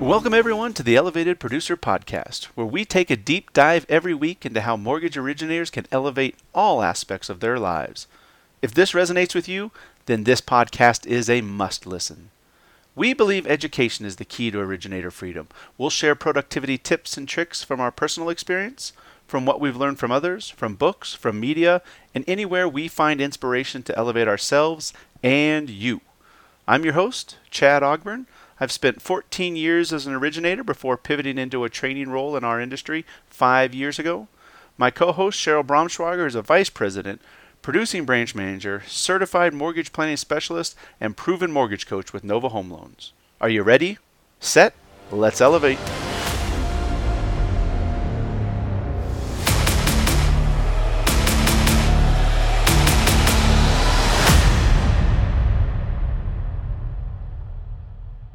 Welcome, everyone, to the Elevated Producer Podcast, where we take a deep dive every week into how mortgage originators can elevate all aspects of their lives. If this resonates with you, then this podcast is a must listen. We believe education is the key to originator freedom. We'll share productivity tips and tricks from our personal experience, from what we've learned from others, from books, from media, and anywhere we find inspiration to elevate ourselves and you. I'm your host, Chad Ogburn. I've spent 14 years as an originator before pivoting into a training role in our industry five years ago. My co host, Cheryl Bromschwager, is a vice president, producing branch manager, certified mortgage planning specialist, and proven mortgage coach with Nova Home Loans. Are you ready? Set? Let's elevate.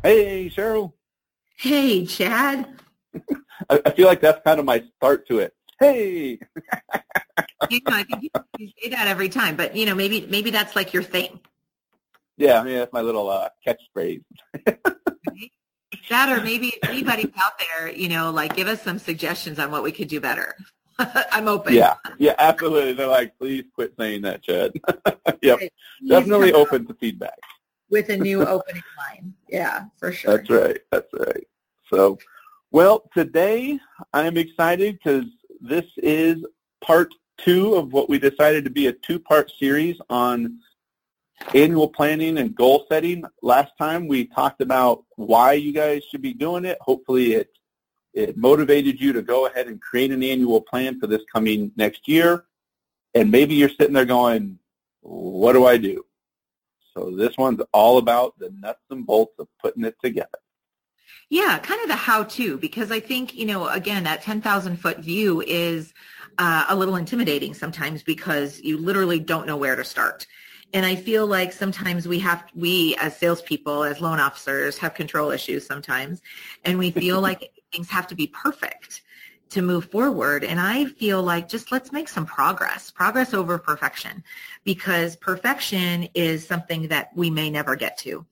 Hey, Cheryl. Hey, Chad. I, I feel like that's kind of my start to it. Hey. you know, I think you, you say that every time, but you know, maybe maybe that's like your thing. Yeah, I mean that's my little uh, catchphrase. that or maybe anybody out there, you know, like give us some suggestions on what we could do better. I'm open. Yeah, yeah, absolutely. They're like, please quit saying that, Chad. yep, definitely open to feedback. With a new opening line. Yeah, for sure. That's right. That's right. So, well, today I'm excited because this is part two of what we decided to be a two-part series on annual planning and goal setting. Last time we talked about why you guys should be doing it. Hopefully it it motivated you to go ahead and create an annual plan for this coming next year. And maybe you're sitting there going, what do I do? So this one's all about the nuts and bolts of putting it together. Yeah, kind of the how-to, because I think, you know, again, that 10,000 foot view is uh, a little intimidating sometimes because you literally don't know where to start. And I feel like sometimes we have, we as salespeople, as loan officers, have control issues sometimes, and we feel like things have to be perfect to move forward. And I feel like just let's make some progress, progress over perfection, because perfection is something that we may never get to.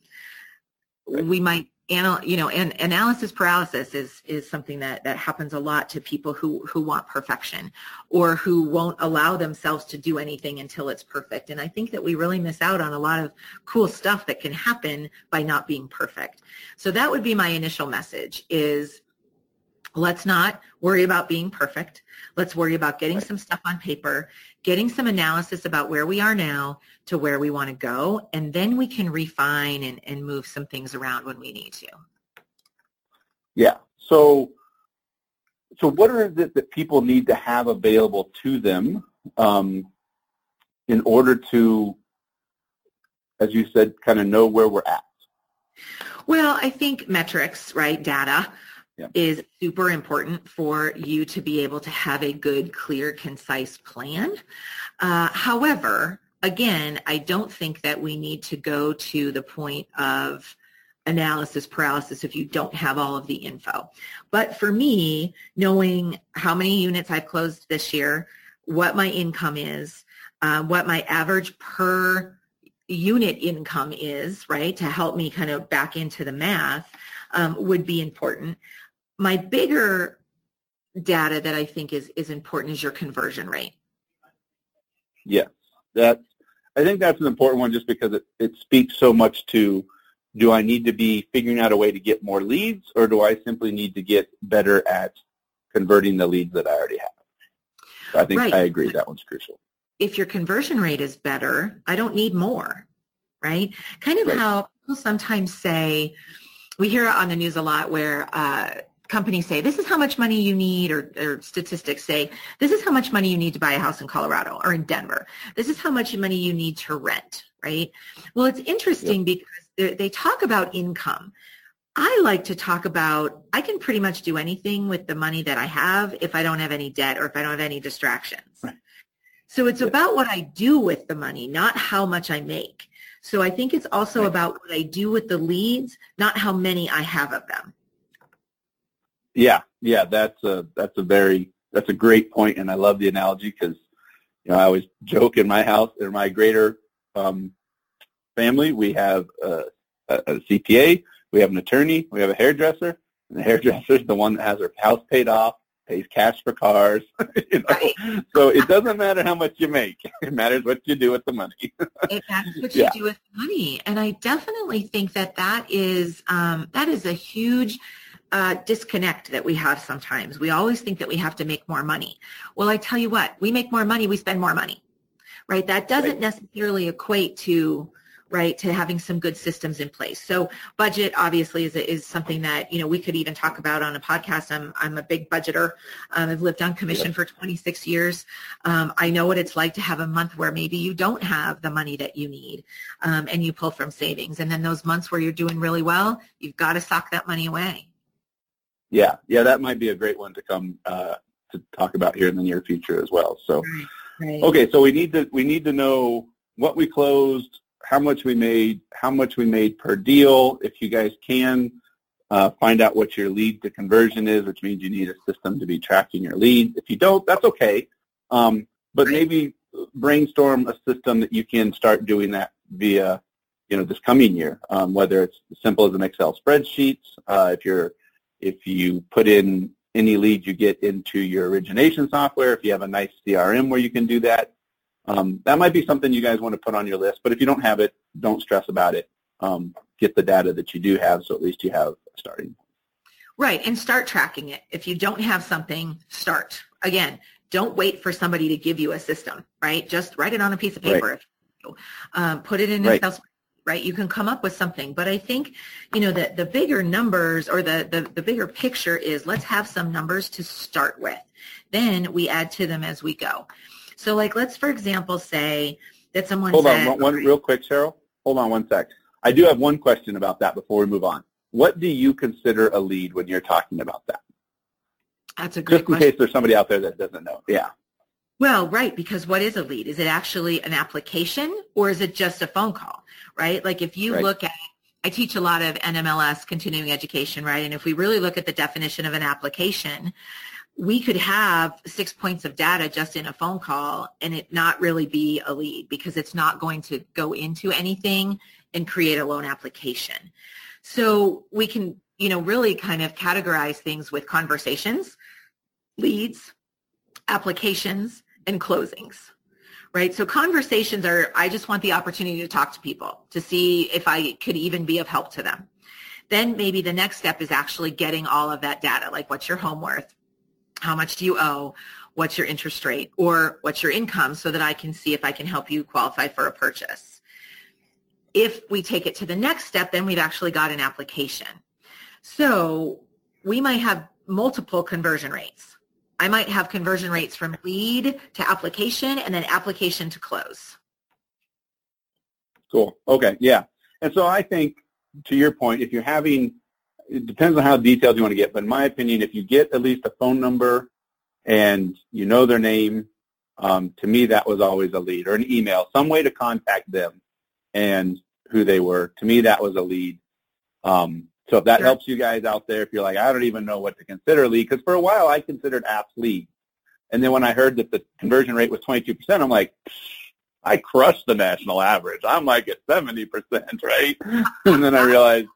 We might anal, you know, and analysis paralysis is is something that that happens a lot to people who who want perfection or who won't allow themselves to do anything until it's perfect. And I think that we really miss out on a lot of cool stuff that can happen by not being perfect. So that would be my initial message is let's not worry about being perfect. Let's worry about getting some stuff on paper, getting some analysis about where we are now to where we want to go, and then we can refine and, and move some things around when we need to. Yeah. So, so what are it that people need to have available to them um, in order to, as you said, kind of know where we're at? Well, I think metrics, right, data yeah. is super important for you to be able to have a good, clear, concise plan. Uh, however, again, I don't think that we need to go to the point of analysis paralysis if you don't have all of the info. But for me, knowing how many units I've closed this year, what my income is, uh, what my average per unit income is, right, to help me kind of back into the math um, would be important my bigger data that I think is, is important is your conversion rate. Yes, that's, I think that's an important one just because it, it speaks so much to do I need to be figuring out a way to get more leads or do I simply need to get better at converting the leads that I already have? I think right. I agree that one's crucial. If your conversion rate is better, I don't need more, right? Kind of right. how people sometimes say, we hear on the news a lot where uh, companies say this is how much money you need or, or, statistics say this is how much money you need to buy a house in colorado or in denver this is how much money you need to rent right well it's interesting yep. because they talk about income i like to talk about i can pretty much do anything with the money that i have if i don't have any debt or if i don't have any distractions right. so it's yep. about what i do with the money not how much i make so i think it's also right. about what i do with the leads not how many i have of them yeah, yeah, that's a that's a very that's a great point, and I love the analogy because you know I always joke in my house in my greater um, family we have a, a, a CPA, we have an attorney, we have a hairdresser, and The hairdresser is the one that has her house paid off, pays cash for cars. you know? Right. So it doesn't matter how much you make. It matters what you do with the money. It- matters what Yeah. you do with the money. And I definitely think that that is um, that is a huge uh, disconnect that we have sometimes. We always think that we have to make more money. Well, I tell you what, we make more money, we spend more money, right? That doesn't Right. necessarily equate to right to having some good systems in place. So budget obviously is is something that you know we could even talk about on a podcast. I'm I'm a big budgeter. Um, I've lived on commission for 26 years. Um, I know what it's like to have a month where maybe you don't have the money that you need um, and you pull from savings. And then those months where you're doing really well, you've got to sock that money away. Yeah, yeah, that might be a great one to come uh, to talk about here in the near future as well. So, Right. okay, so we need to we need to know what we closed, how much we made, how much we made per deal. If you guys can uh, find out what your lead to conversion is, which means you need a system to be tracking your lead. If you don't, that's okay. Um, but maybe brainstorm a system that you can start doing that via, you know, this coming year. Um, whether it's as simple as an Excel spreadsheet, uh, if you're if you put in any leads you get into your origination software, if you have a nice CRM where you can do that, um, that might be something you guys want to put on your list. But if you don't have it, don't stress about it. Um, get the data that you do have, so at least you have a starting. Right. And start tracking it. If you don't have something, start. Again, don't wait for somebody to give you a system, right? Just write it on a piece of paper. You, um, put it in Right. Excel, right? You can come up with something. But I think, you know, that the bigger numbers or the, the, the bigger picture is let's have some numbers to start with. Then we add to them as we go. So like, let's, for example, say that someone Hold said, on, one, one real quick, Cheryl. Hold on one sec. I do have one question about that before we move on. What do you consider a lead when you're talking about that? that's a great Just in question. case there's somebody out there that doesn't know. Yeah. Well, right, because what is a lead? Is it actually an application or is it just a phone call, right? Like if you Right. look at, I teach a lot of NMLS continuing education, right? And if we really look at the definition of an application, we could have six points of data just in a phone call and it not really be a lead because it's not going to go into anything and create a loan application. So we can, you know, really kind of categorize things with conversations, leads, applications, and closings. Right? So conversations are, I just want the opportunity to talk to people to see if I could even be of help to them. Then maybe the next step is actually getting all of that data, like what's your home worth? How much do you owe? What's your interest rate? Or what's your income so that I can see if I can help you qualify for a purchase. If we take it to the next step, then we've actually got an application. So we might have multiple conversion rates. I might have conversion rates from lead to application and then application to close. Cool. Okay. Yeah. And so I think, to your point, if you're having, it depends on how detailed you want to get, but in my opinion, if you get at least a phone number and you know their name, um, to me that was always a lead, or an email, some way to contact them and who they were. To me, that was a lead. Um, so if that Sure. helps you guys out there, if you're like, I don't even know what to consider a lead, because for a while I considered apps leads. And then when I heard that the conversion rate was 22%, I'm like, I crushed the national average. I'm like at 70%, right? and then I realized,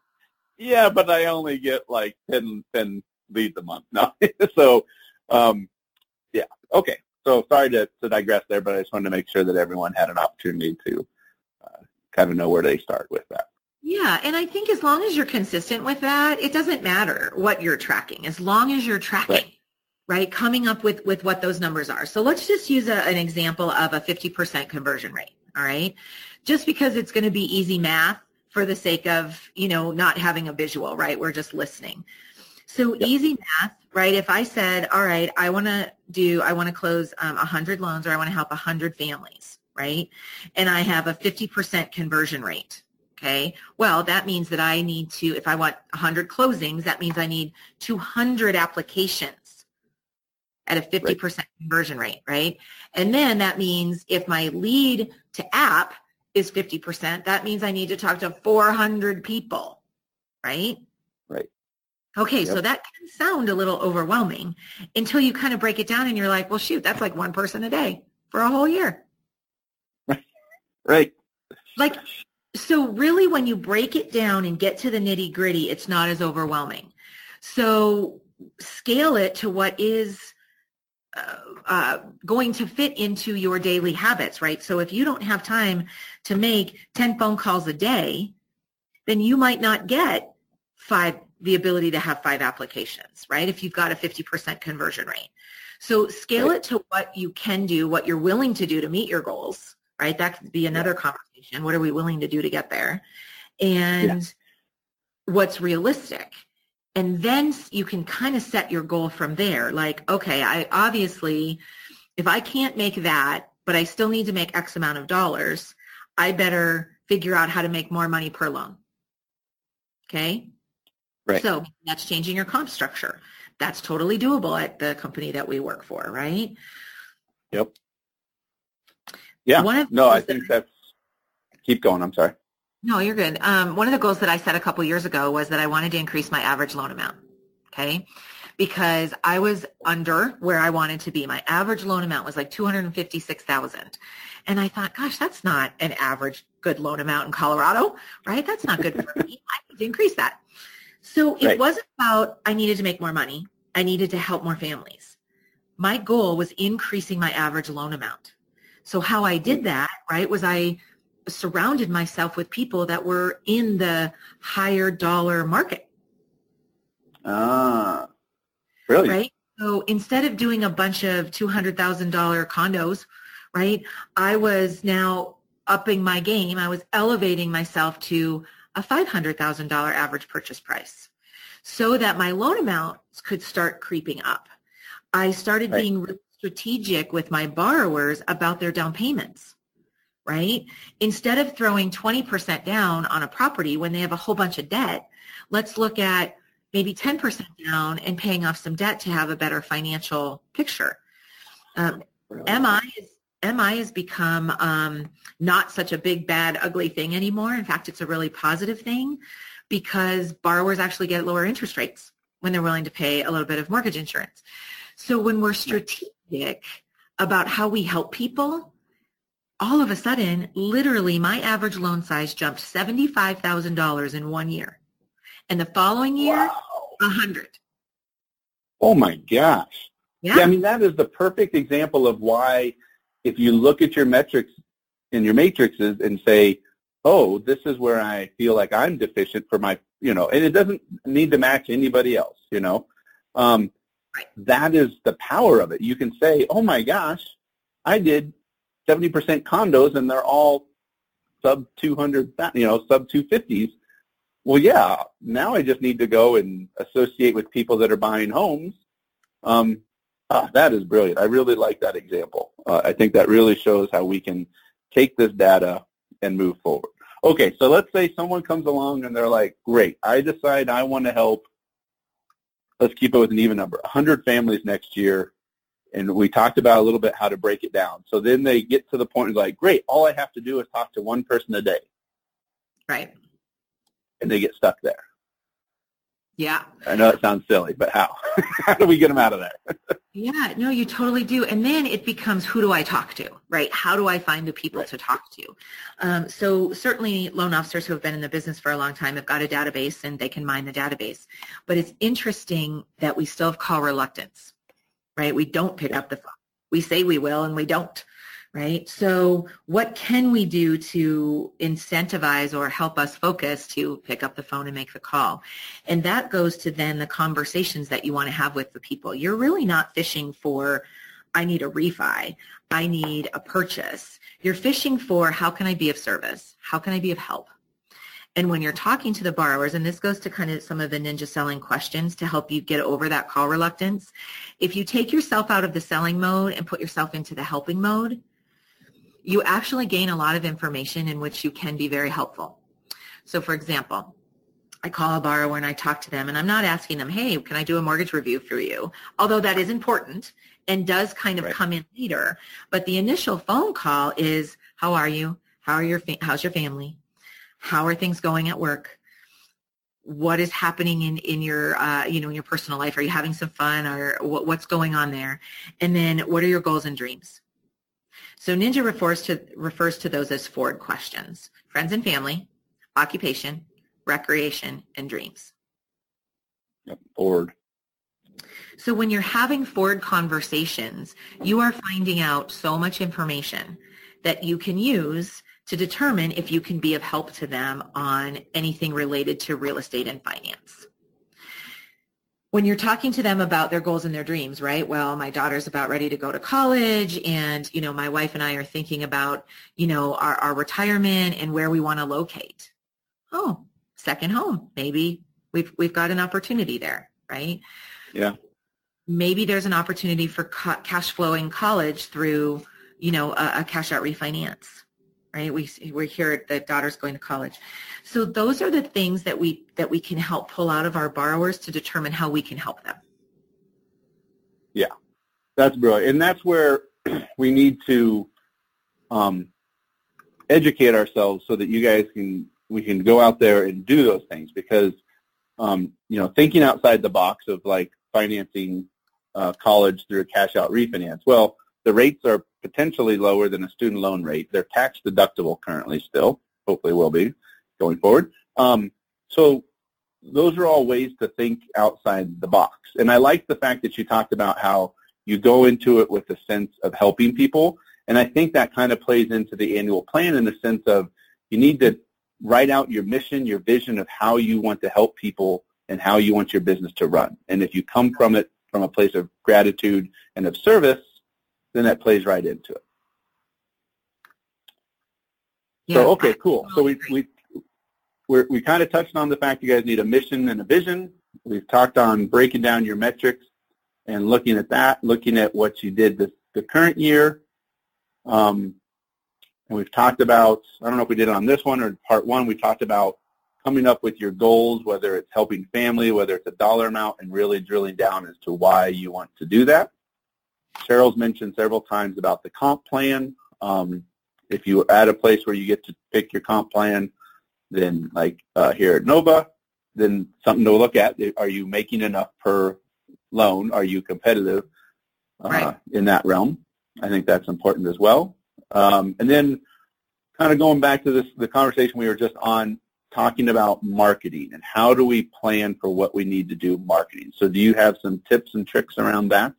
yeah, but I only get like 10, 10 leads a month. No. so, um, yeah. Okay. So sorry to, to digress there, but I just wanted to make sure that everyone had an opportunity to uh, kind of know where they start with that. Yeah, and I think as long as you're consistent with that, it doesn't matter what you're tracking, as long as you're tracking, Right. right? Coming up with, with what those numbers are. So let's just use a, an example of a 50% conversion rate, all right? Just because it's going to be easy math for the sake of, you know, not having a visual, right? We're just listening. So Yep. easy math, right? If I said, all right, I want to do, I want to close um, 100 loans or I want to help 100 families, right? And I have a 50% conversion rate. Okay. Well, that means that I need to, if I want 100 closings, that means I need 200 applications at a 50% conversion rate, right? And then that means if my lead to app is 50%, that means I need to talk to 400 people, right? Right. Okay, so that can sound a little overwhelming until you kind of break it down and you're like, well, shoot, that's like one person a day for a whole year. Right. Like, so really when you break it down and get to the nitty gritty, it's not as overwhelming. So scale it to what is uh, uh, going to fit into your daily habits, right? So if you don't have time to make 10 phone calls a day, then you might not get five, the ability to have five applications, right? If you've got a 50% conversion rate. So scale it to what you can do, what you're willing to do to meet your goals, right? That could be another conversation. What are we willing to do to get there? And what's realistic? and then you can kind of set your goal from there. Like, okay, I obviously, if I can't make that, but I still need to make X amount of dollars, I better figure out how to make more money per loan. Okay? Right. So that's changing your comp structure. That's totally doable at the company that we work for, right? Yep. Yeah. One of no, I think that's, keep going. I'm sorry. No, you're good. Um, one of the goals that I set a couple years ago was that I wanted to increase my average loan amount. Okay. Because I was under where I wanted to be. My average loan amount was like 256,000. And I thought, gosh, that's not an average good loan amount in Colorado, right? That's not good for me. I need to increase that. So it right. wasn't about I needed to make more money. I needed to help more families. My goal was increasing my average loan amount. So how I did that, right, was I surrounded myself with people that were in the higher dollar market. Ah, really? Right. So instead of doing a bunch of $200,000 condos, right, I was now upping my game. I was elevating myself to a $500,000 average purchase price so that my loan amounts could start creeping up. I started right. being strategic with my borrowers about their down payments right? Instead of throwing 20% down on a property when they have a whole bunch of debt, let's look at maybe 10% down and paying off some debt to have a better financial picture. Um, MI is MI has become um, not such a big, bad, ugly thing anymore. In fact, it's a really positive thing because borrowers actually get lower interest rates when they're willing to pay a little bit of mortgage insurance. So when we're strategic about how we help people, all of a sudden, literally my average loan size jumped $75,000 in one year. And the following year, a wow. 100. Oh my gosh. Yeah. yeah. I mean, that is the perfect example of why if you look at your metrics in your matrices and say, oh, this is where I feel like I'm deficient for my, you know, and it doesn't need to match anybody else, you know. Um, That is the power of it. You can say, oh my gosh, I did 70% condos and they're all sub 200, you know, sub 250s. Well, yeah, now I just need to go and associate with people that are buying homes. Um, ah, that is brilliant. I really like that example. Uh, I think that really shows how we can take this data and move forward. Okay, so let's say someone comes along and they're like, great, I decide I want to help, let's keep it with an even number, 100 families next year and we talked about a little bit how to break it down. So then they get to the point like, great, all I have to do is talk to one person a day. Right. And they get stuck there. Yeah. I know it sounds silly, but how? how do we get them out of there? yeah, no, you totally do. And then it becomes who do I talk to, right? How do I find the people right. to talk to? Um, so certainly loan officers who have been in the business for a long time have got a database and they can mine the database. But it's interesting that we still have call reluctance right? We don't pick up the phone. We say we will and we don't, right? So what can we do to incentivize or help us focus to pick up the phone and make the call? And that goes to then the conversations that you want to have with the people. You're really not fishing for, I need a refi. I need a purchase. You're fishing for how can I be of service? How can I be of help? And when you're talking to the borrowers, and this goes to kind of some of the ninja selling questions to help you get over that call reluctance, if you take yourself out of the selling mode and put yourself into the helping mode, you actually gain a lot of information in which you can be very helpful. So for example, I call a borrower and I talk to them and I'm not asking them, hey, can I do a mortgage review for you? Although that is important and does kind of right. come in later. But the initial phone call is, how are you? How are your, fa- how's your family? How are things going at work? What is happening in, in your, uh, you know, in your personal life? Are you having some fun or what, what's going on there? And then what are your goals and dreams? So Ninja refers to, refers to those as Ford questions. Friends and family, occupation, recreation, and dreams. Yep. Forward. So when you're having forward conversations, you are finding out so much information that you can use to determine if you can be of help to them on anything related to real estate and finance. When you're talking to them about their goals and their dreams, right? Well, my daughter's about ready to go to college and, you know, my wife and I are thinking about, you know, our, our retirement and where we want to locate. Oh, second home. Maybe we've, we've got an opportunity there, right? Yeah. Maybe there's an opportunity for ca- cash flowing college through, you know, a, a cash out refinance right? We we hear that daughter's going to college. So those are the things that we that we can help pull out of our borrowers to determine how we can help them. Yeah, that's brilliant, and that's where we need to um, educate ourselves so that you guys can we can go out there and do those things because um, you know thinking outside the box of like financing uh, college through a cash out refinance. Well, the rates are potentially lower than a student loan rate. They're tax deductible currently still. Hopefully will be going forward. Um, so those are all ways to think outside the box. And I like the fact that you talked about how you go into it with a sense of helping people. And I think that kind of plays into the annual plan in the sense of you need to write out your mission, your vision of how you want to help people and how you want your business to run. And if you come from it from a place of gratitude and of service, then that plays right into it. Yeah, so okay, cool. So we we we we kind of touched on the fact you guys need a mission and a vision. We've talked on breaking down your metrics and looking at that, looking at what you did this the current year. Um, and we've talked about, I don't know if we did it on this one or part one, we talked about coming up with your goals, whether it's helping family, whether it's a dollar amount, and really drilling down as to why you want to do that. Cheryl's mentioned several times about the comp plan. Um, if you're at a place where you get to pick your comp plan, then like uh, here at Nova, then something to look at. Are you making enough per loan? Are you competitive uh, right. in that realm? I think that's important as well. Um, and then kind of going back to this, the conversation we were just on, talking about marketing and how do we plan for what we need to do marketing. So do you have some tips and tricks around that?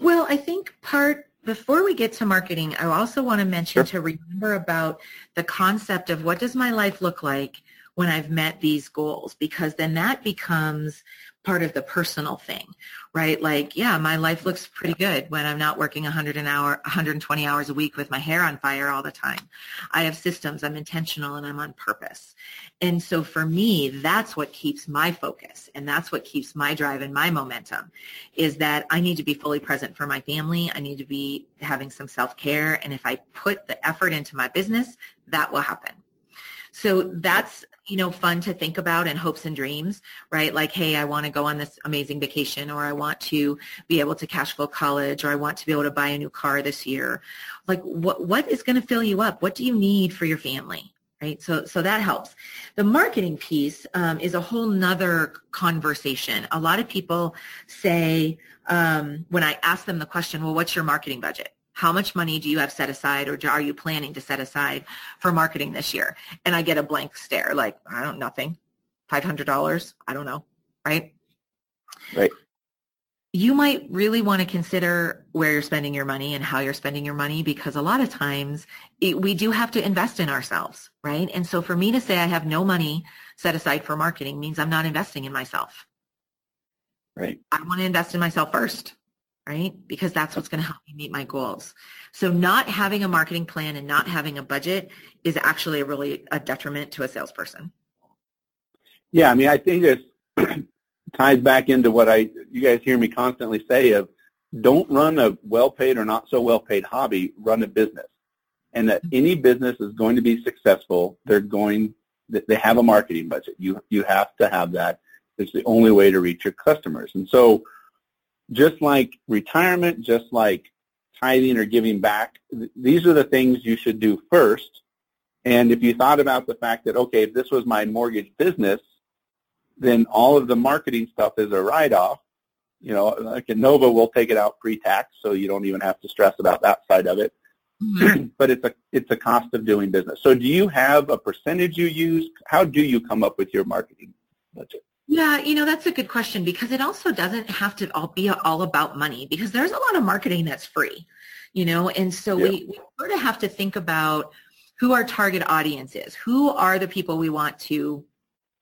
Well, I think part before we get to marketing, I also want to mention sure. to remember about the concept of what does my life look like when I've met these goals because then that becomes part of the personal thing, right? Like, yeah, my life looks pretty good when I'm not working 100 an hour, 120 hours a week with my hair on fire all the time. I have systems, I'm intentional, and I'm on purpose. And so for me, that's what keeps my focus and that's what keeps my drive and my momentum is that I need to be fully present for my family. I need to be having some self-care. And if I put the effort into my business, that will happen. So that's you know, fun to think about and hopes and dreams, right? Like, hey, I want to go on this amazing vacation or I want to be able to cash flow college or I want to be able to buy a new car this year. Like what, what is going to fill you up? What do you need for your family? Right. So, so that helps. The marketing piece um, is a whole nother conversation. A lot of people say um, when I ask them the question, well, what's your marketing budget? How much money do you have set aside or are you planning to set aside for marketing this year? And I get a blank stare like, I don't, nothing, $500, I don't know, right? Right. You might really want to consider where you're spending your money and how you're spending your money because a lot of times it, we do have to invest in ourselves, right? And so for me to say I have no money set aside for marketing means I'm not investing in myself. Right. I want to invest in myself first right? Because that's what's going to help me meet my goals. So not having a marketing plan and not having a budget is actually really a detriment to a salesperson. Yeah, I mean, I think this ties back into what I you guys hear me constantly say of don't run a well-paid or not so well-paid hobby, run a business. And that any business is going to be successful, they're going they have a marketing budget. You you have to have that. It's the only way to reach your customers. And so just like retirement, just like tithing or giving back, these are the things you should do first. And if you thought about the fact that, okay, if this was my mortgage business, then all of the marketing stuff is a write-off. You know, like Nova, we'll take it out pre-tax, so you don't even have to stress about that side of it. Mm-hmm. but it's a it's a cost of doing business. So, do you have a percentage you use? How do you come up with your marketing budget? Yeah, you know, that's a good question because it also doesn't have to all be all about money because there's a lot of marketing that's free, you know, and so yeah. we, we sort of have to think about who our target audience is. Who are the people we want to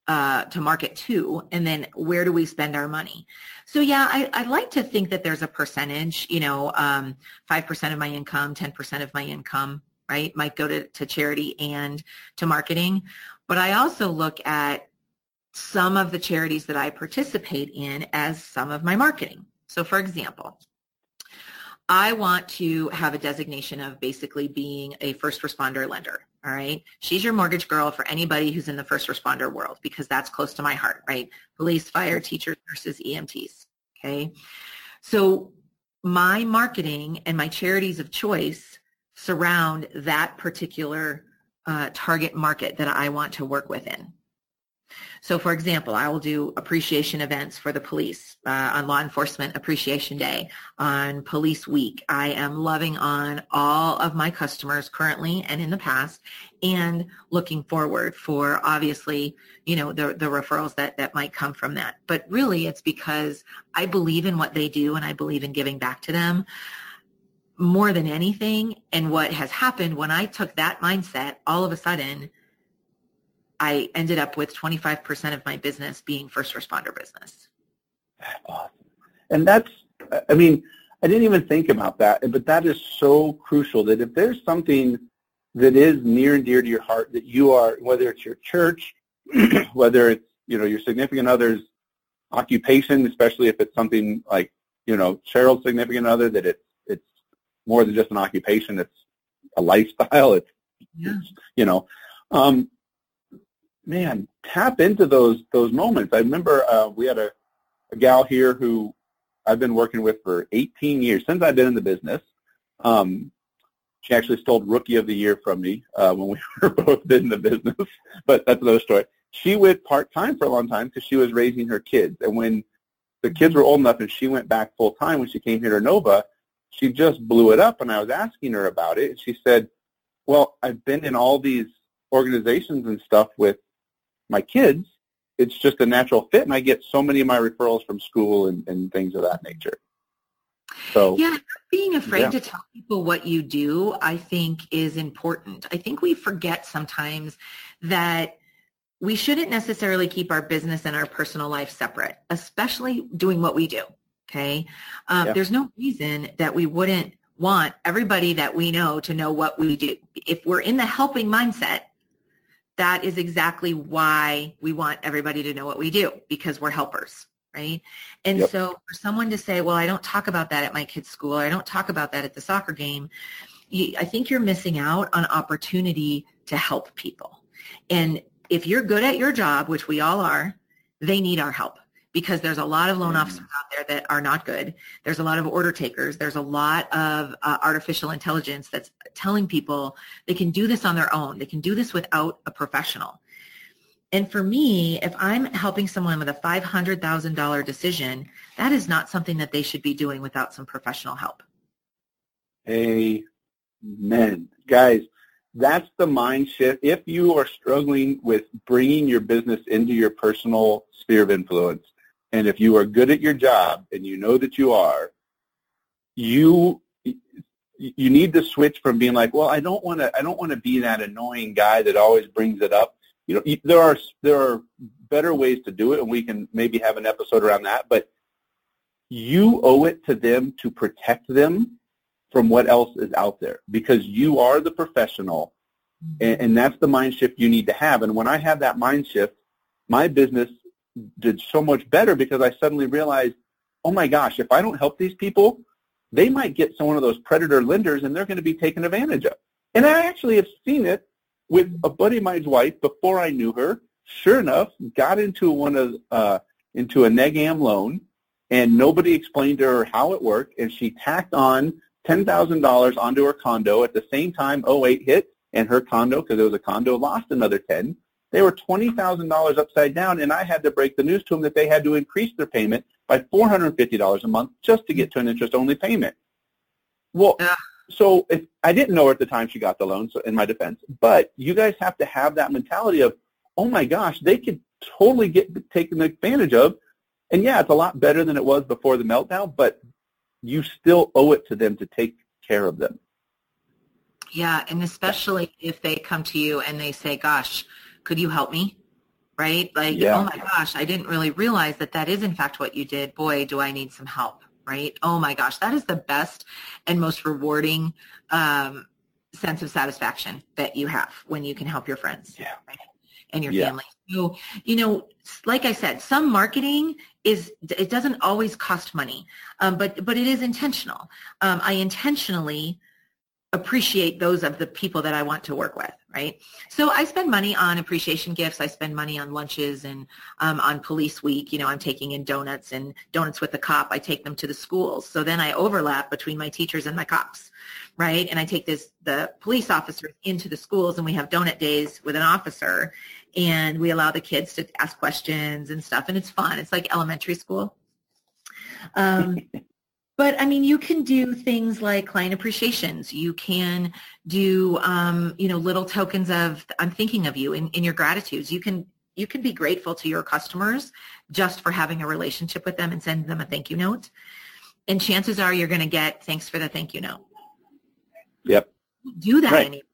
uh, to market to, and then where do we spend our money? So yeah, I, I like to think that there's a percentage, you know, um, 5% of my income, 10% of my income, right, might go to, to charity and to marketing. But I also look at some of the charities that I participate in as some of my marketing. So for example, I want to have a designation of basically being a first responder lender. All right. She's your mortgage girl for anybody who's in the first responder world because that's close to my heart, right? Police, fire, teachers, nurses, EMTs. Okay. So my marketing and my charities of choice surround that particular uh, target market that I want to work within. So for example, I will do appreciation events for the police uh, on Law Enforcement Appreciation Day, on Police Week. I am loving on all of my customers currently and in the past and looking forward for obviously, you know, the, the referrals that, that might come from that. But really it's because I believe in what they do and I believe in giving back to them more than anything. And what has happened when I took that mindset, all of a sudden, I ended up with 25% of my business being first responder business. Awesome. And that's, I mean, I didn't even think about that, but that is so crucial that if there's something that is near and dear to your heart that you are, whether it's your church, whether it's, you know, your significant other's occupation, especially if it's something like, you know, Cheryl's significant other, that it's, it's more than just an occupation, it's a lifestyle, it's, yeah. it's you know, um, man, tap into those those moments. I remember uh, we had a, a gal here who I've been working with for 18 years since I've been in the business. Um, she actually stole Rookie of the Year from me uh, when we were both in the business, but that's another story. She went part time for a long time because she was raising her kids, and when the kids were old enough and she went back full time when she came here to Nova, she just blew it up. And I was asking her about it, and she said, "Well, I've been in all these organizations and stuff with my kids, it's just a natural fit, and I get so many of my referrals from school and, and things of that nature. So yeah, being afraid yeah. to tell people what you do, I think, is important. I think we forget sometimes that we shouldn't necessarily keep our business and our personal life separate, especially doing what we do. Okay, um, yeah. there's no reason that we wouldn't want everybody that we know to know what we do. If we're in the helping mindset, that is exactly why we want everybody to know what we do because we're helpers right? And yep. so for someone to say well i don't talk about that at my kids school or i don't talk about that at the soccer game you, i think you're missing out on opportunity to help people. And if you're good at your job which we all are they need our help because there's a lot of loan mm. officers out there that are not good. There's a lot of order takers. There's a lot of uh, artificial intelligence that's telling people they can do this on their own. They can do this without a professional. And for me, if I'm helping someone with a $500,000 decision, that is not something that they should be doing without some professional help. Amen. Guys, that's the mind shift. If you are struggling with bringing your business into your personal sphere of influence, and if you are good at your job, and you know that you are, you you need to switch from being like, well, I don't want to I don't want to be that annoying guy that always brings it up. You know, there are there are better ways to do it, and we can maybe have an episode around that. But you owe it to them to protect them from what else is out there because you are the professional, and, and that's the mind shift you need to have. And when I have that mind shift, my business did so much better because I suddenly realized, oh my gosh, if I don't help these people, they might get some of those predator lenders and they're going to be taken advantage of. And I actually have seen it with a buddy of mine's wife before I knew her. Sure enough, got into one of uh, into a negam loan, and nobody explained to her how it worked, and she tacked on ten thousand dollars onto her condo at the same time 08 hit, and her condo, because it was a condo, lost another ten. They were $20,000 upside down, and I had to break the news to them that they had to increase their payment by $450 a month just to get to an interest-only payment. Well, so if, I didn't know her at the time she got the loan, so in my defense, but you guys have to have that mentality of, oh my gosh, they could totally get taken advantage of. And yeah, it's a lot better than it was before the meltdown, but you still owe it to them to take care of them. Yeah, and especially if they come to you and they say, gosh, could you help me? Right? Like, yeah. oh my gosh, I didn't really realize that that is in fact what you did. Boy, do I need some help. Right? Oh my gosh, that is the best and most rewarding um, sense of satisfaction that you have when you can help your friends. Yeah. Right? And your yeah. family. So, you know, like I said, some marketing is it doesn't always cost money, um, but but it is intentional. Um, I intentionally appreciate those of the people that I want to work with, right? So I spend money on appreciation gifts. I spend money on lunches and um, on police week. You know, I'm taking in donuts and donuts with the cop. I take them to the schools. So then I overlap between my teachers and my cops, right? And I take this the police officers into the schools and we have donut days with an officer and we allow the kids to ask questions and stuff and it's fun. It's like elementary school. Um, But I mean, you can do things like client appreciations. You can do, um, you know, little tokens of "I'm thinking of you" in, in your gratitudes. You can you can be grateful to your customers just for having a relationship with them and send them a thank you note. And chances are you're going to get thanks for the thank you note. Yep. Do that right. anymore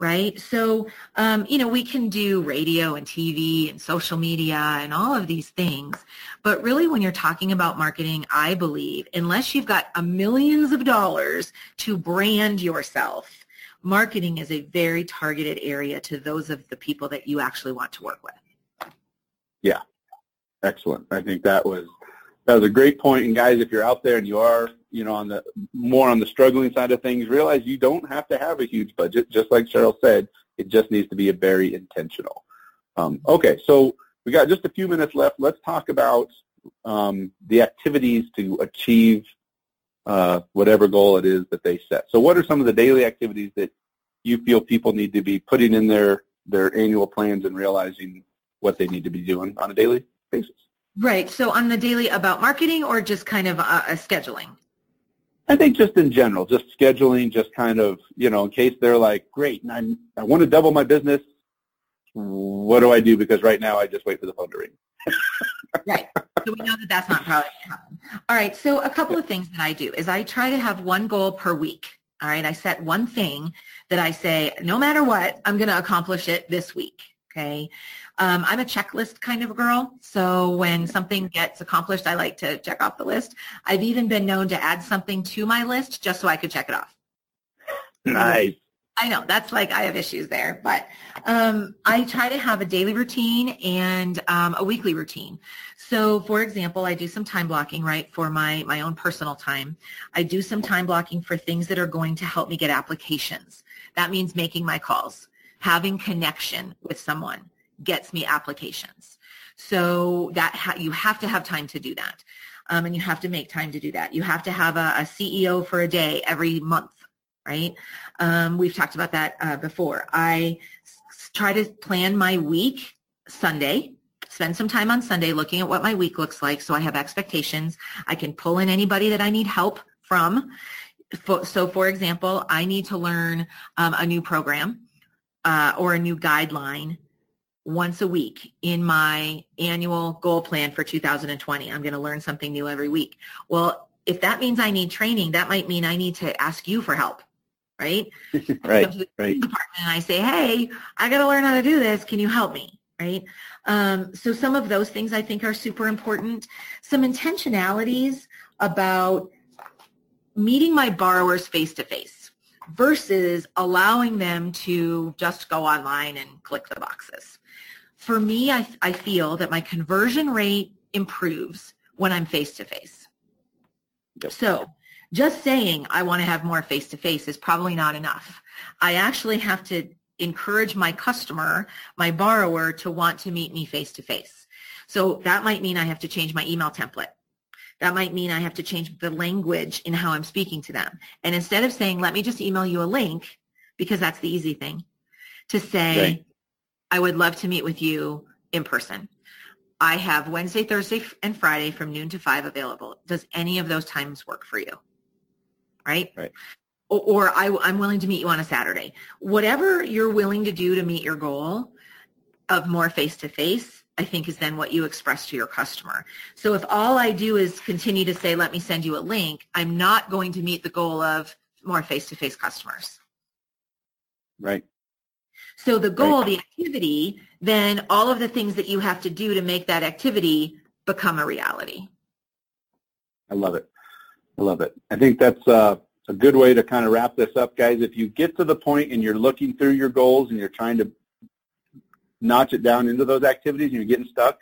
right? So, um, you know, we can do radio and TV and social media and all of these things. But really, when you're talking about marketing, I believe, unless you've got a millions of dollars to brand yourself, marketing is a very targeted area to those of the people that you actually want to work with. Yeah, excellent. I think that was that was a great point. And guys, if you're out there and you are, you know, on the more on the struggling side of things, realize you don't have to have a huge budget. Just like Cheryl said, it just needs to be a very intentional. Um, okay, so we got just a few minutes left. Let's talk about um, the activities to achieve uh, whatever goal it is that they set. So, what are some of the daily activities that you feel people need to be putting in their their annual plans and realizing what they need to be doing on a daily basis? Right. So on the daily about marketing or just kind of uh, a scheduling? I think just in general, just scheduling, just kind of, you know, in case they're like, great, I'm, I want to double my business. What do I do? Because right now I just wait for the phone to ring. right. So we know that that's not probably going to happen. All right. So a couple of things that I do is I try to have one goal per week. All right. I set one thing that I say, no matter what, I'm going to accomplish it this week. Okay. Um, I'm a checklist kind of girl. So when something gets accomplished, I like to check off the list. I've even been known to add something to my list just so I could check it off. Nice. I know that's like I have issues there, but um, I try to have a daily routine and um, a weekly routine. So, for example, I do some time blocking, right, for my my own personal time. I do some time blocking for things that are going to help me get applications. That means making my calls, having connection with someone, gets me applications. So that ha- you have to have time to do that. Um, and you have to make time to do that. You have to have a, a CEO for a day every month, right? Um, we've talked about that uh, before. I s- try to plan my week Sunday, spend some time on Sunday looking at what my week looks like so I have expectations. I can pull in anybody that I need help from. So for example, I need to learn um, a new program uh, or a new guideline once a week in my annual goal plan for 2020. I'm going to learn something new every week. Well, if that means I need training, that might mean I need to ask you for help, right? right, right. And I say, hey, I got to learn how to do this. Can you help me? Right. Um, so some of those things I think are super important. Some intentionalities about meeting my borrowers face to face versus allowing them to just go online and click the boxes for me, I, I feel that my conversion rate improves when I'm face-to-face. So just saying I want to have more face-to-face is probably not enough. I actually have to encourage my customer, my borrower, to want to meet me face-to-face. So that might mean I have to change my email template. That might mean I have to change the language in how I'm speaking to them. And instead of saying, let me just email you a link, because that's the easy thing, to say, right. I would love to meet with you in person. I have Wednesday, Thursday, and Friday from noon to five available. Does any of those times work for you? Right? Right. Or, or I, I'm willing to meet you on a Saturday. Whatever you're willing to do to meet your goal of more face-to-face, I think is then what you express to your customer. So if all I do is continue to say, let me send you a link, I'm not going to meet the goal of more face-to-face customers. Right. So the goal, right. the activity, then all of the things that you have to do to make that activity become a reality. I love it. I love it. I think that's uh, a good way to kind of wrap this up, guys. If you get to the point and you're looking through your goals and you're trying to notch it down into those activities and you're getting stuck,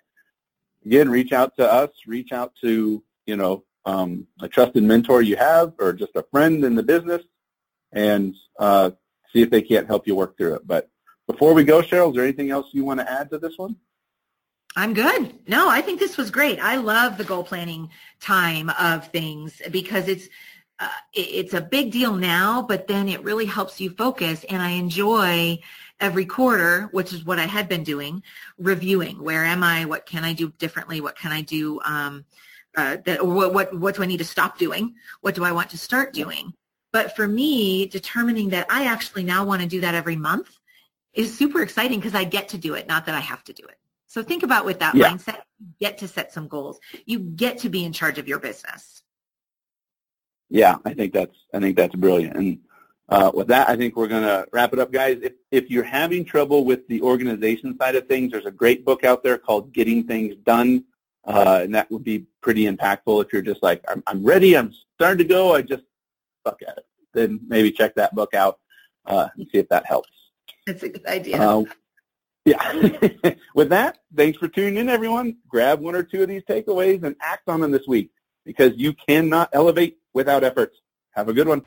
again, reach out to us, reach out to, you know, um, a trusted mentor you have or just a friend in the business and uh, see if they can't help you work through it. But before we go, Cheryl, is there anything else you want to add to this one? I'm good. No, I think this was great. I love the goal planning time of things because it's uh, it's a big deal now, but then it really helps you focus. And I enjoy every quarter, which is what I had been doing, reviewing. Where am I? What can I do differently? What can I do? Um, uh, that, what, what what do I need to stop doing? What do I want to start doing? But for me, determining that I actually now want to do that every month is super exciting because I get to do it, not that I have to do it. So think about with that yeah. mindset, you get to set some goals. You get to be in charge of your business. Yeah, I think that's I think that's brilliant. And uh, with that, I think we're going to wrap it up, guys. If if you're having trouble with the organization side of things, there's a great book out there called Getting Things Done, uh, and that would be pretty impactful. If you're just like, I'm, I'm ready, I'm starting to go, I just fuck at it, then maybe check that book out uh, and see if that helps. That's a good idea. Uh, yeah. With that, thanks for tuning in, everyone. Grab one or two of these takeaways and act on them this week because you cannot elevate without efforts. Have a good one.